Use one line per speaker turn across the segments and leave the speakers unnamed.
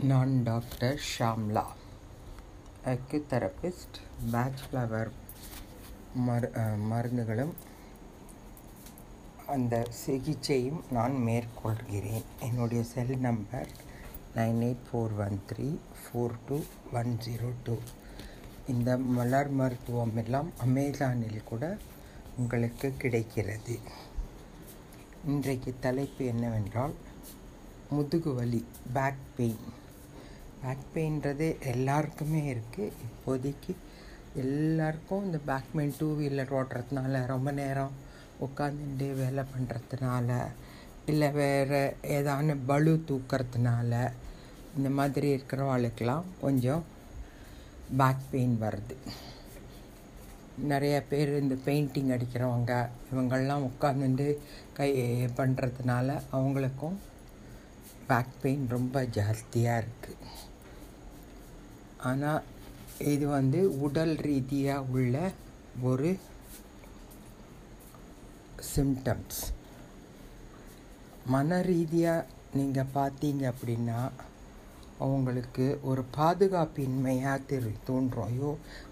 நான் doctor Shamla acutherapist Bach flower மரு மருந்துகளும் அந்த சிகிச்சையும் நான் மேற்கொள்கிறேன். என்னுடைய cell number nine eight four one three four two one zero two. இந்த மலர் மருத்துவம் எல்லாம் அமேசானில் கூட உங்களுக்கு கிடைக்கிறது. இன்றைக்கு தலைப்பு என்னவென்றால் முதுகு வலி பேக் பெயின் பேக் பெயின்றது எல்லாருக்குமே இருக்குது இப்போதைக்கு எல்லாருக்கும் இந்த பேக் பெயின் டூ வீலர் ஓட்டுறதுனால ரொம்ப நேரம் உட்காந்துட்டு வேலை பண்ணுறதுனால இல்லை வேறு ஏதான பளு தூக்கிறதுனால இந்த மாதிரி இருக்கிறவாளுக்கெல்லாம் கொஞ்சம் பேக் பெயின் வருது. நிறைய பேர் இந்த பெயிண்டிங் அடிக்கிறவங்க இவங்கள்லாம் உட்காந்துட்டு கை பண்ணுறதுனால அவங்களுக்கும் பேக் பெயின் ரொம்ப ஜாஸ்தியாக இருக்குது ஆனால் இது வந்து உடல் ரீதியாக உள்ள ஒரு சிம்டம்ஸ் மன ரீதியாக நீங்கள் பார்த்தீங்க அப்படின்னா அவங்களுக்கு ஒரு பாதுகாப்பின்மையாக தெரி தோன்றும். ஐயோ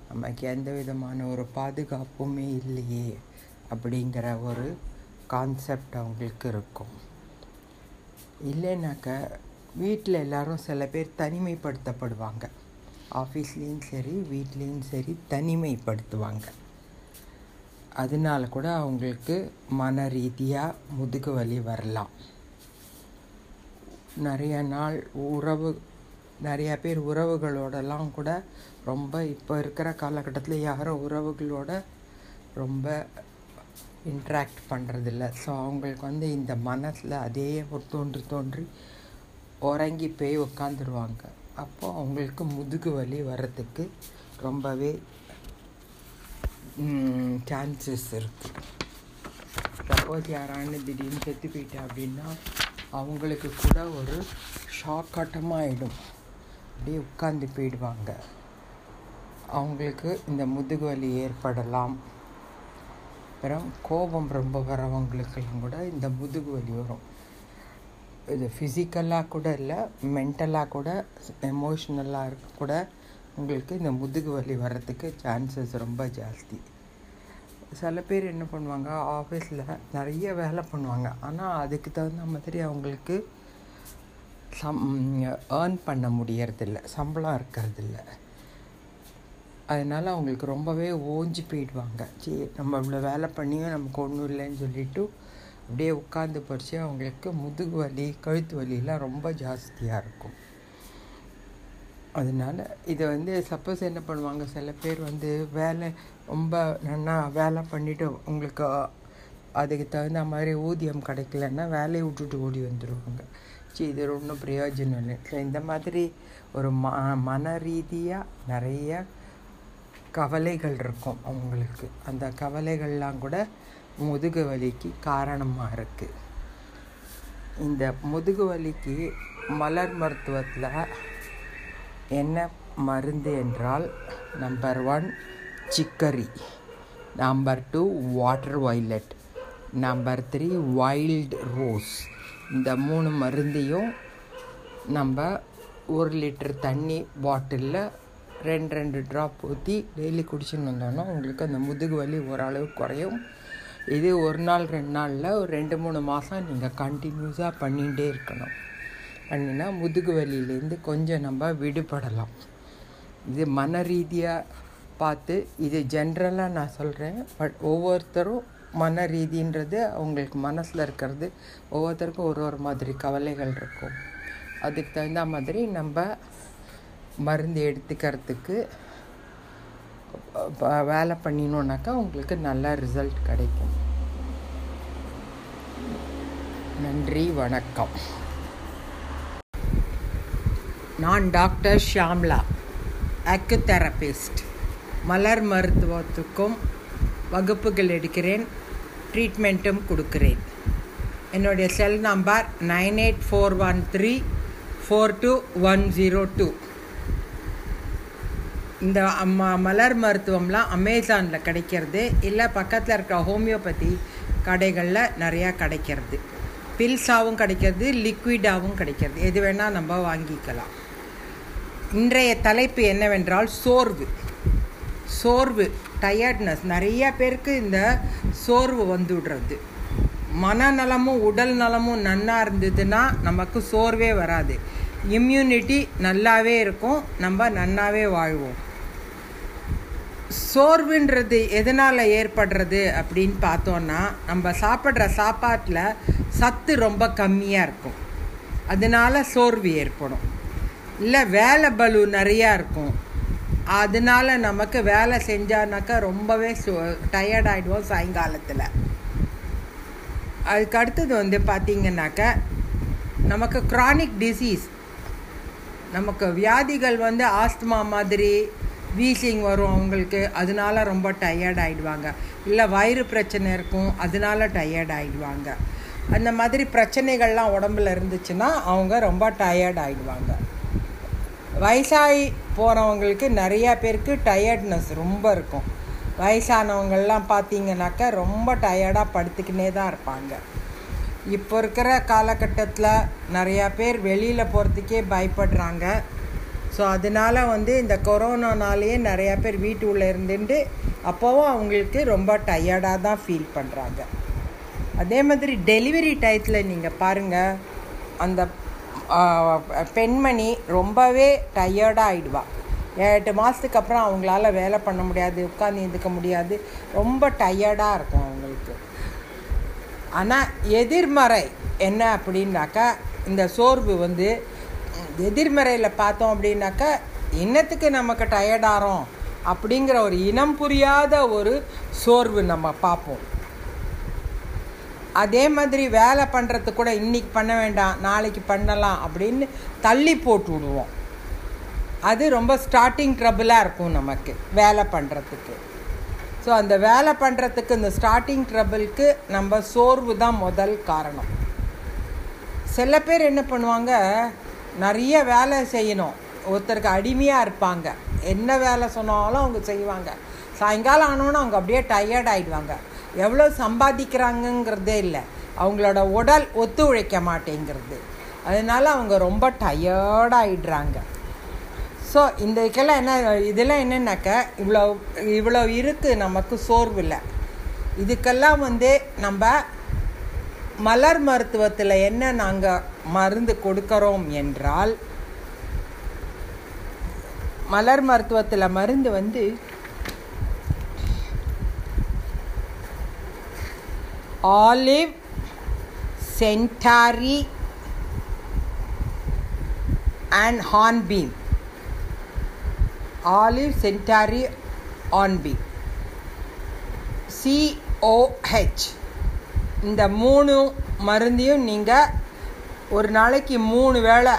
நமக்கு எந்த விதமான ஒரு பாதுகாப்புமே இல்லையே அப்படிங்கிற ஒரு கான்செப்ட் அவங்களுக்கு இருக்கும். இல்லைனாக்க வீட்டில் எல்லோரும் சில பேர் தனிமைப்படுத்தப்படுவாங்க. ஆஃபீஸ்லேயும் சரி வீட்லேயும் சரி தனிமைப்படுத்துவாங்க. அதனால கூட அவங்களுக்கு மன ரீதியாக முதுகு வலி வரலாம். நிறைய நாள் உறவு நிறைய பேர் உறவுகளோடலாம் கூட ரொம்ப இப்போ இருக்கிற காலகட்டத்தில் யாரும் உறவுகளோட ரொம்ப இன்ட்ராக்ட் பண்ணுறதில்ல ஸோ அவங்களுக்கு வந்து இந்த மனசில் அதே ஒரு தோன்றி தோன்றி உறங்கி போய் உட்காந்துருவாங்க அப்போது அவங்களுக்கு முதுகு வலி வர்றதுக்கு ரொம்பவே சான்சஸ் இருக்குது சப்போஸ் யாரானு திடீர்னு செத்து போயிட்டா அப்படின்னா அவங்களுக்கு கூட ஒரு ஷாக் ஆட்டமாக ஆகிடும் அப்படியே உட்காந்து போயிடுவாங்க. அவங்களுக்கு இந்த முதுகு வலி ஏற்படலாம். அப்புறம் கோபம் ரொம்ப வரவங்களுக்கெல்லாம் கூட இந்த முதுகு வலி வரும். இது ஃபிசிக்கலாக கூட இல்லை மென்டலாக கூட எமோஷ்னலாக இருக்க கூட உங்களுக்கு இந்த முதுகு வலி வர்றதுக்கு சான்சஸ் ரொம்ப ஜாஸ்தி. சில பேர் என்ன பண்ணுவாங்க ஆஃபீஸில் நிறைய வேலை பண்ணுவாங்க. ஆனால் அதுக்கு தகுந்த மாதிரி அவங்களுக்கு சம் ஏர்ன் பண்ண முடியறதில்ல சம்பளம் இருக்கிறதில்ல. அதனால் அவங்களுக்கு ரொம்பவே ஓஞ்சி போயிடுவாங்க. சரி நம்ம இவ்வளோ வேலை பண்ணியும் நமக்கு ஒன்றும் இல்லைன்னு சொல்லிவிட்டு அப்படியே உட்காந்து படித்து அவங்களுக்கு முதுகு வலி கழுத்து வலிலாம் ரொம்ப ஜாஸ்தியாக இருக்கும். அதனால் இதை வந்து சப்போஸ் என்ன பண்ணுவாங்க சில பேர் வந்து வேலை ரொம்ப நல்லா வேலை பண்ணிவிட்டு உங்களுக்கு அதுக்கு தகுந்த மாதிரி ஊதியம் கிடைக்கலன்னா வேலையை விட்டுட்டு ஓடி வந்துடுவாங்க சரி இது ஒன்றும் பிரயோஜனம் இல்லை. இந்த மாதிரி ஒரு ம மன ரீதியாக நிறைய கவலைகள் இருக்கும் அவங்களுக்கு. அந்த கவலைகள்லாம் கூட முதுகு வலிக்கு காரணமாக இருக்குது இந்த முதுகு வலிக்கு மலர் மருத்துவத்தில் என்ன மருந்து என்றால் number one chicory. Number two water violet number three wild rose இந்த மூணு மருந்தையும் நம்ம ஒரு லிட்டர் தண்ணி பாட்டிலில் ரெண்டு ரெண்டு ட்ராப் ஊற்றி டெய்லி குடிச்சுன்னு வந்தோன்னா உங்களுக்கு அந்த முதுகு வலி ஓரளவு குறையும். இது ஒரு நாள் ரெண்டு நாளில் ஒரு ரெண்டு மூணு மாதம் நீங்கள் கண்டினியூஸாக பண்ணிகிட்டே இருக்கணும். பண்ணினா முதுகு வலியிலேருந்து கொஞ்சம் நம்ம விடுபடலாம். இது மன ரீதியாக பார்த்து இது ஜென்ரலாக நான் சொல்கிறேன் பட் ஒவ்வொருத்தரும் மன ரீதின்றது அவங்களுக்கு மனசில் இருக்கிறது ஒவ்வொருத்தருக்கும் ஒரு ஒரு மாதிரி கவலைகள் இருக்கும். அதுக்கு தகுந்த மாதிரி நம்ம மருந்து எடுத்துக்கிறதுக்கு வேலை பண்ணினோன்னாக்கா உங்களுக்கு நல்ல ரிசல்ட் கிடைக்கும். நன்றி வணக்கம். நான் டாக்டர் ஷாம்லா அக்குதெரபிஸ்ட். மலர் மருத்துவத்துக்கும் வகுப்புகள் எடுக்கிறேன் ட்ரீட்மெண்ட்டும் கொடுக்குறேன். என்னுடைய cell number nine eight four one three four two one zero two. இந்த ம மலர் மருத்துவம்லாம் அமேசானில் கிடைக்கிறது இல்லை பக்கத்தில் இருக்க ஹோமியோபதி கடைகளில் நிறையா கிடைக்கிறது. பில்ஸாகவும் கிடைக்கிறது லிக்விடாகவும் கிடைக்கிறது. எது வேணால் நம்ம வாங்கிக்கலாம். இன்றைய தலைப்பு என்னவென்றால் சோர்வு. சோர்வு டயர்ட்னஸ் நிறைய பேருக்கு இந்த சோர்வு வந்து விடுறது மனநலமும் உடல் நலமும் நன்னா இருந்ததுன்னா நமக்கு சோர்வே வராது. இம்யூனிட்டி நல்லாவே இருக்கும். நம்ம நன்னாவே வாழ்வோம். சோர்வுன்றது எதனால் ஏற்படுறது அப்படின்னு பார்த்தோன்னா நம்ம சாப்பிட்ற சாப்பாட்டில் சத்து ரொம்ப கம்மியாக இருக்கும். அதனால சோர்வு ஏற்படும். இல்லை வேலை பலு நிறையா இருக்கும். அதனால நமக்கு வேலை செஞ்சானாக்கா ரொம்பவே டயர்ட் ஆகிடுவோம் சாயங்காலத்தில். அதுக்கு அடுத்தது வந்து பார்த்திங்கனாக்கா நமக்கு க்ரானிக் டிசீஸ் நமக்கு வியாதிகள் வந்து ஆஸ்துமா மாதிரி வீசிங் வரும் அவங்களுக்கு. அதனால ரொம்ப டயர்ட் ஆகிடுவாங்க இல்லை வயிறு பிரச்சனை இருக்கும் அதனால டயர்ட் ஆகிடுவாங்க அந்த மாதிரி பிரச்சனைகள்லாம் உடம்புல இருந்துச்சுன்னா அவங்க ரொம்ப டயர்ட் ஆகிடுவாங்க வயசாகி போகிறவங்களுக்கு நிறையா பேருக்கு டயர்ட்னஸ் ரொம்ப இருக்கும். வயசானவங்கள்லாம் பார்த்தீங்கன்னாக்கா ரொம்ப டயர்டாக படுத்துக்கினே தான் இருப்பாங்க. இப்போ இருக்கிற காலகட்டத்தில் நிறையா பேர் வெளியில் போகிறதுக்கே பயப்படுறாங்க. ஸோ அதனால் வந்து இந்த கொரோனானாலேயே நிறையா பேர் வீட்டு உள்ளே இருந்துட்டு அப்போவும் அவங்களுக்கு ரொம்ப டயர்டாக தான் ஃபீல் பண்ணுறாங்க அதே மாதிரி டெலிவரி டயத்தில் நீங்கள் பாருங்கள் அந்த பெண்மணி ரொம்பவே டயர்டாக ஆகிடுவா எட்டு மாதத்துக்கு அப்புறம் அவங்களால வேலை பண்ண முடியாது உட்காந்து இருந்துக்க முடியாது. ரொம்ப டயர்டாக இருக்கும் அவங்களுக்கு. ஆனால் எதிர்மறை என்ன அப்படின்னாக்கா இந்த சோர்வு வந்து எதிர்மறையில் பார்த்தோம் அப்படின்னாக்கா இன்னத்துக்கு நமக்கு டயர்டாகிறோம் அப்படிங்கிற ஒரு இனம் புரியாத ஒரு சோர்வு நம்ம பார்ப்போம். அதே மாதிரி வேலை பண்ணுறது கூட இன்றைக்கி பண்ண வேண்டாம் நாளைக்கு பண்ணலாம் அப்படின்னு தள்ளி போட்டு விடுவோம். அது ரொம்ப ஸ்டார்டிங் ட்ரபிளாக இருக்கும் நமக்கு வேலை பண்ணுறதுக்கு ஸோ அந்த வேலை பண்ணுறதுக்கு இந்த ஸ்டார்டிங் ட்ரபிளுக்கு நம்ம சோர்வு தான் முதல் காரணம். சில பேர் என்ன பண்ணுவாங்க நிறைய வேலை செய்யணும். ஒருத்தருக்கு அடிமையாக இருப்பாங்க. என்ன வேலை சொன்னாலும் அவங்க செய்வாங்க. சாயங்காலம் ஆனோன்னு அவங்க அப்படியே டயர்ட் ஆகிடுவாங்க எவ்வளோ சம்பாதிக்கிறாங்கங்கிறதே இல்லை. அவங்களோட உடல் ஒத்துழைக்க மாட்டேங்கிறது. அதனால அவங்க ரொம்ப டயர்டாகிடுறாங்க ஸோ இந்த இதுக்கெல்லாம் என்ன இதெல்லாம் என்னென்னாக்க இவ்வளோ இவ்வளோ இருக்குது நமக்கு சோர்வு இல்லை. இதுக்கெல்லாம் வந்து நம்ம மலர் மருத்துவத்தில் என்ன நாங்கள் மருந்து கொடுக்கிறோம் என்றால் மலர் மருத்துவத்தில் மருந்து வந்து olive centaury and hornbeam olive centaury hornbeam C இந்த மூணு மருந்தையும் நீங்கள் ஒரு நாளைக்கு மூணு வேளை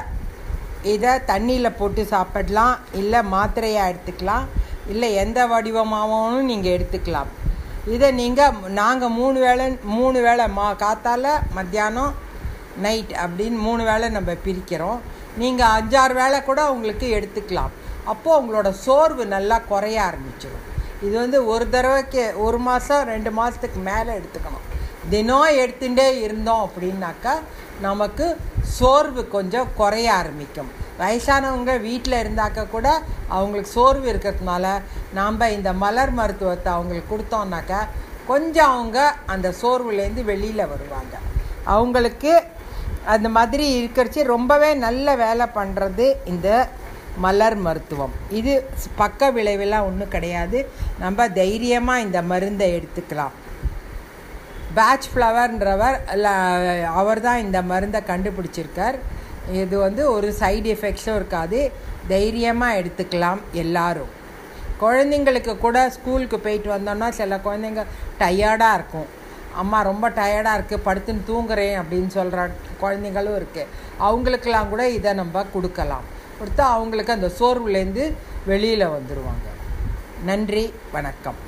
இதை தண்ணியில் போட்டு சாப்பிடலாம் இல்லை மாத்திரையாக எடுத்துக்கலாம் இல்லை எந்த வடிவமாகவும் நீங்கள் எடுத்துக்கலாம். இதை நீங்கள் நாங்கள் மூணு வேளை மூணு வேளை மா காத்தால் மத்தியானம் நைட் அப்படின்னு மூணு வேளை நம்ம பிரிக்கிறோம். நீங்கள் அஞ்சாறு வேளை கூட உங்களுக்கு எடுத்துக்கலாம். அப்போது உங்களோட சோர்வு நல்லா குறைய ஆரம்பிச்சிடும். இது வந்து ஒரு தடவைக்கு ஒரு மாதம் ரெண்டு மாதத்துக்கு மேலே எடுத்துக்கணும். தினம் எடுத்துகிட்டே இருந்தோம் அப்படின்னாக்கா நமக்கு சோர்வு கொஞ்சம் குறைய ஆரம்பிக்கும். வயசானவங்க வீட்டில் இருந்தாக்க கூட அவங்களுக்கு சோர்வு இருக்கிறதுனால நாம் இந்த மலர் மருத்துவத்தை அவங்களுக்கு கொடுத்தோம்னாக்கா கொஞ்சம் அவங்க அந்த சோர்வுலேருந்து வெளியில் வருவாங்க. அவங்களுக்கு அந்த மாதிரி இருக்கிறச்சு ரொம்பவே நல்ல வேலை பண்ணுறது இந்த மலர் மருத்துவம். இது பக்க விளைவெல்லாம் ஒன்றும் கிடையாது. நம்ம தைரியமாக இந்த மருந்தை எடுத்துக்கலாம். பேட்ச் ஃப்ளவர்ன்றவர் அவர் தான் இந்த மருந்தை கண்டுபிடிச்சிருக்கார். இது வந்து ஒரு சைடு எஃபெக்ட்ஸும் இருக்காது. தைரியமாக எடுத்துக்கலாம் எல்லாரும். குழந்தைங்களுக்கு கூட ஸ்கூலுக்கு போயிட்டு வந்தோன்னா சில குழந்தைங்க டயர்டாக இருக்கும். அம்மா ரொம்ப டயர்டாக இருக்குது படுத்துன்னு தூங்குறேன் அப்படின்னு சொல்கிற குழந்தைங்களும் இருக்குது அவங்களுக்கெல்லாம் கூட இதை நம்ம கொடுக்கலாம். கொடுத்தா அவங்களுக்கு அந்த சோர்வுலேருந்து வெளியில் வந்துடுவாங்க நன்றி வணக்கம்.